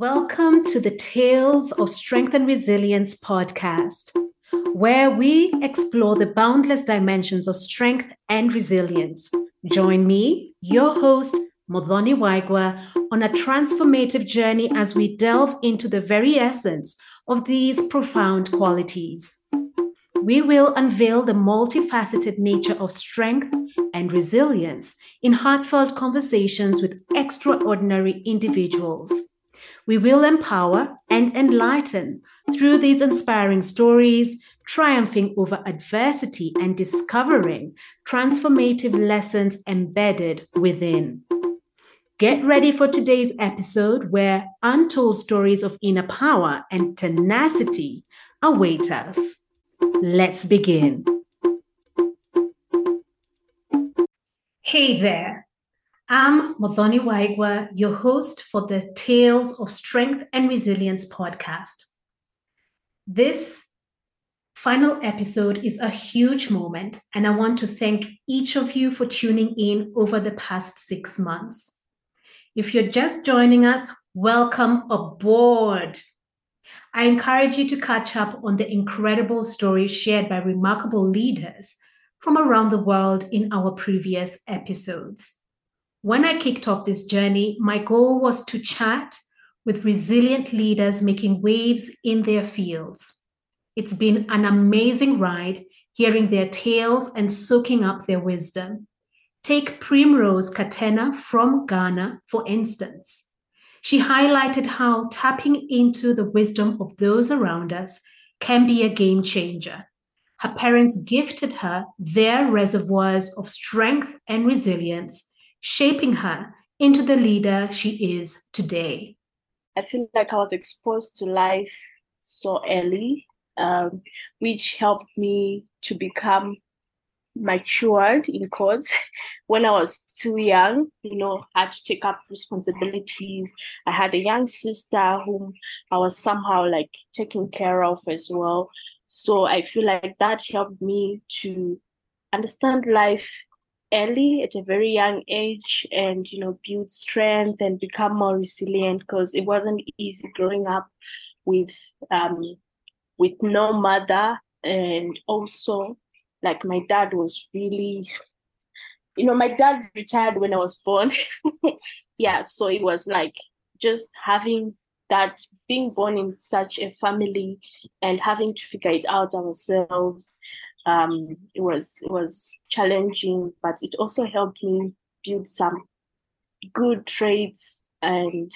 Welcome to the Tales of Strength and Resilience podcast, where we explore the boundless dimensions of strength and resilience. Join me, your host, Muthoni Waigwa, on a transformative journey as we delve into the very essence of these profound qualities. We will unveil the multifaceted nature of strength and resilience in heartfelt conversations with extraordinary individuals. We will empower and enlighten through these inspiring stories, triumphing over adversity and discovering transformative lessons embedded within. Get ready for today's episode where untold stories of inner power and tenacity await us. Let's begin. Hey there. I'm Muthoni Waigwa, your host for the Tales of Strength and Resilience podcast. This final episode is a huge moment, and I want to thank each of you for tuning in over the past six months. If you're just joining us, welcome aboard. I encourage you to catch up on the incredible stories shared by remarkable leaders from around the world in our previous episodes. When I kicked off this journey, my goal was to chat with resilient leaders making waves in their fields. It's been an amazing ride hearing their tales and soaking up their wisdom. Take Primrose Katena from Ghana, for instance. She highlighted how tapping into the wisdom of those around us can be a game changer. Her parents gifted her their reservoirs of strength and resilience shaping her into the leader she is today? I feel like I was exposed to life so early, um, which helped me to become matured in courts when I was too young, you know, had to take up responsibilities. I had a young sister whom I was somehow like taking care of as well. So I feel like that helped me to understand life early at a very young age and you know build strength and become more resilient because it wasn't easy growing up with um with no mother. And also like my dad was really you know my dad retired when i was born. Yeah so it was like just having that being born in such a family and having to figure it out ourselves um, it was it was challenging, but it also helped me build some good traits and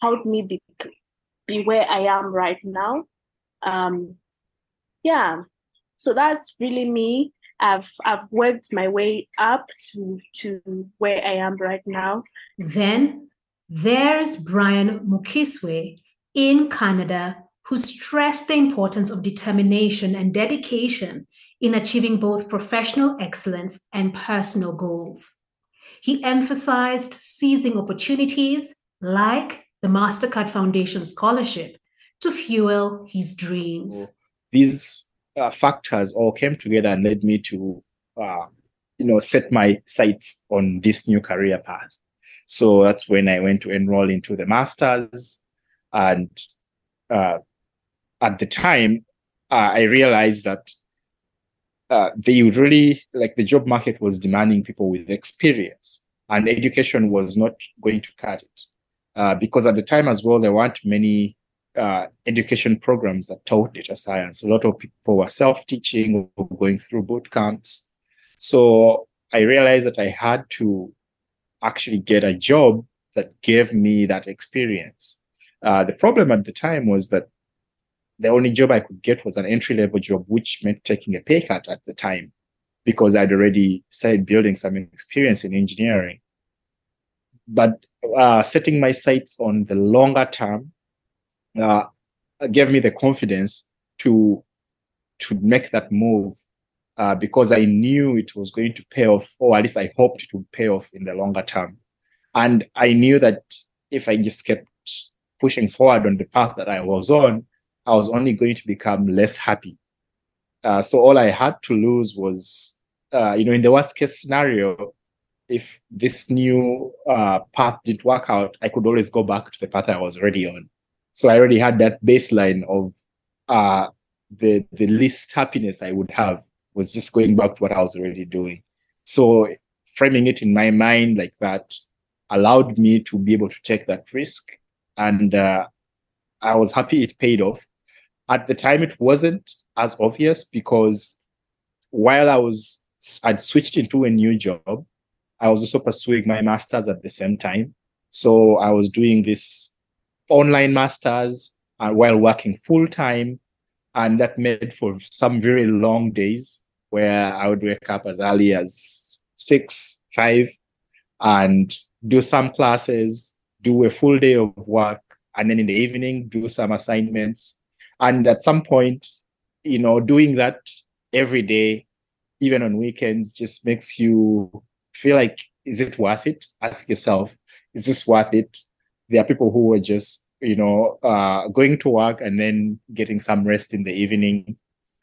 helped me be be where I am right now. Um, yeah, so that's really me. I've I've worked my way up to to where I am right now. Then there's Brian Mukiswe in Canada who stressed the importance of determination and dedication in achieving both professional excellence and personal goals. He emphasized seizing opportunities like the MasterCard Foundation scholarship to fuel his dreams. These uh, factors all came together and led me to, uh, you know, set my sights on this new career path. So that's when I went to enroll into the masters, and uh, at the time, uh, I realized that uh, they really like the job market was demanding people with experience and education was not going to cut it. Uh, because at the time as well there weren't many uh, education programs that taught data science. A lot of people were self-teaching or going through boot camps. So i realized that i had to actually get a job that gave me that experience. Uh, the problem at the time was that the only job I could get was an entry level job, which meant taking a pay cut at the time because I'd already started building some experience in engineering. But uh, setting my sights on the longer term uh, gave me the confidence to to make that move uh, because I knew it was going to pay off, or at least I hoped it would pay off in the longer term. And I knew that if I just kept pushing forward on the path that I was on, I was only going to become less happy. Uh, so all I had to lose was, uh, you know, in the worst case scenario, if this new uh, path didn't work out, I could always go back to the path I was already on. So I already had that baseline of uh, the the least happiness I would have was just going back to what I was already doing. So framing it in my mind like that allowed me to be able to take that risk, and uh, I was happy it paid off. At the time, it wasn't as obvious because while I was I'd switched into a new job, I was also pursuing my master's at the same time. So I was doing this online masters uh, while working full time. And that made for some very long days where I would wake up as early as six, five, and do some classes, do a full day of work, and then in the evening, do some assignments. And at some point, you know, doing that every day, even on weekends, just makes you feel like, is it worth it? Ask yourself, is this worth it? There are people who are just, you know, uh, going to work and then getting some rest in the evening.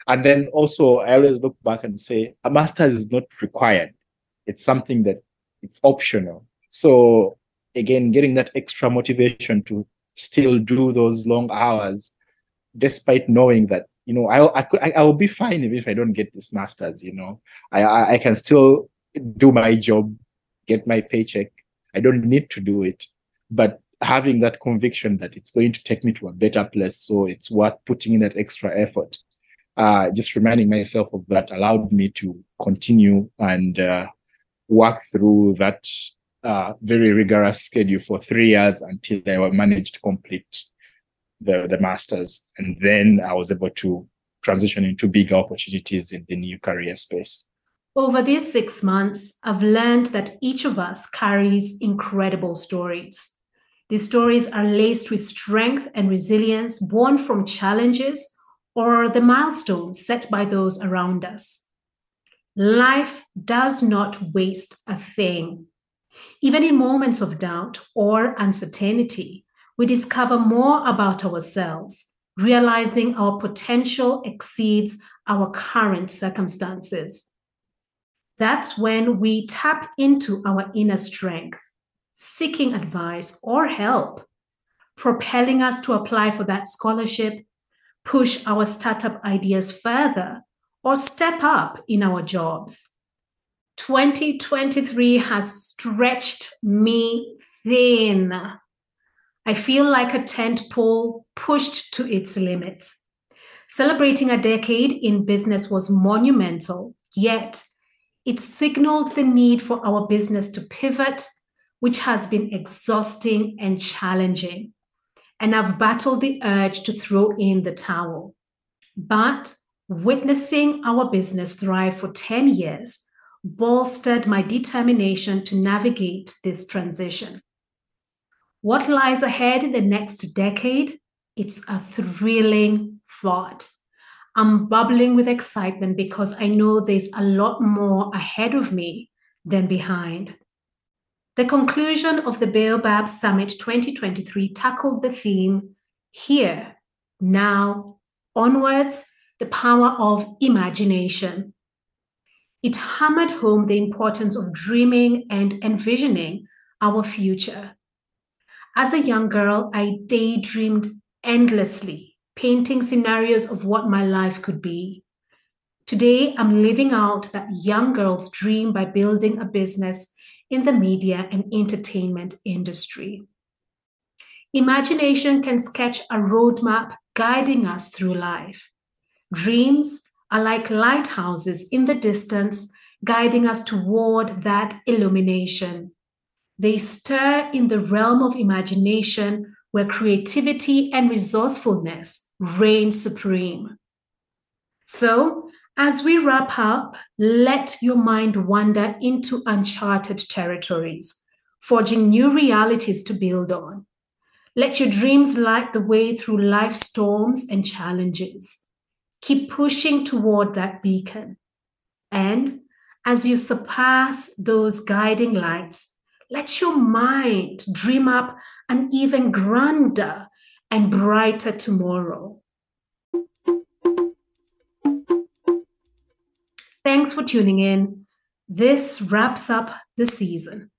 And then also, I always look back and say, a master is not required. It's something that it's optional. So again, getting that extra motivation to still do those long hours, despite knowing that you know I'll I, I will be fine even if I don't get this masters. You know, I I, I can still do my job, get my paycheck. I don't need to do it, but having that conviction that it's going to take me to a better place, so it's worth putting in that extra effort. Uh, just reminding myself of that allowed me to continue and uh, work through that uh, very rigorous schedule for three years until I managed to complete the, the masters. And then I was able to transition into bigger opportunities in the new career space. Over these six months, I've learned that each of us carries incredible stories. These stories are laced with strength and resilience born from challenges or the milestones set by those around us. Life does not waste a thing. Even in moments of doubt or uncertainty, we discover more about ourselves, realizing our potential exceeds our current circumstances. That's when we tap into our inner strength, seeking advice or help, propelling us to apply for that scholarship, push our startup ideas further, or step up in our jobs. 2023 has stretched me thin. I feel like a tent pole pushed to its limits. Celebrating a decade in business was monumental, yet it signaled the need for our business to pivot, which has been exhausting and challenging. And I've battled the urge to throw in the towel. But witnessing our business thrive for 10 years bolstered my determination to navigate this transition. What lies ahead in the next decade? It's a thrilling thought. I'm bubbling with excitement because I know there's a lot more ahead of me than behind. The conclusion of the Baobab Summit 2023 tackled the theme Here, Now, Onwards, the power of imagination. It hammered home the importance of dreaming and envisioning our future. As a young girl, I daydreamed endlessly painting scenarios of what my life could be. Today, I'm living out that young girl's dream by building a business in the media and entertainment industry. Imagination can sketch a roadmap guiding us through life. Dreams are like lighthouses in the distance, guiding us toward that illumination. They stir in the realm of imagination where creativity and resourcefulness reign supreme. So, as we wrap up, let your mind wander into uncharted territories, forging new realities to build on. Let your dreams light the way through life's storms and challenges. Keep pushing toward that beacon. And as you surpass those guiding lights, let your mind dream up an even grander and brighter tomorrow. Thanks for tuning in. this wraps up the season.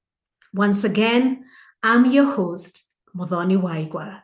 Once again, I'm your host, Muthoni Waigwa.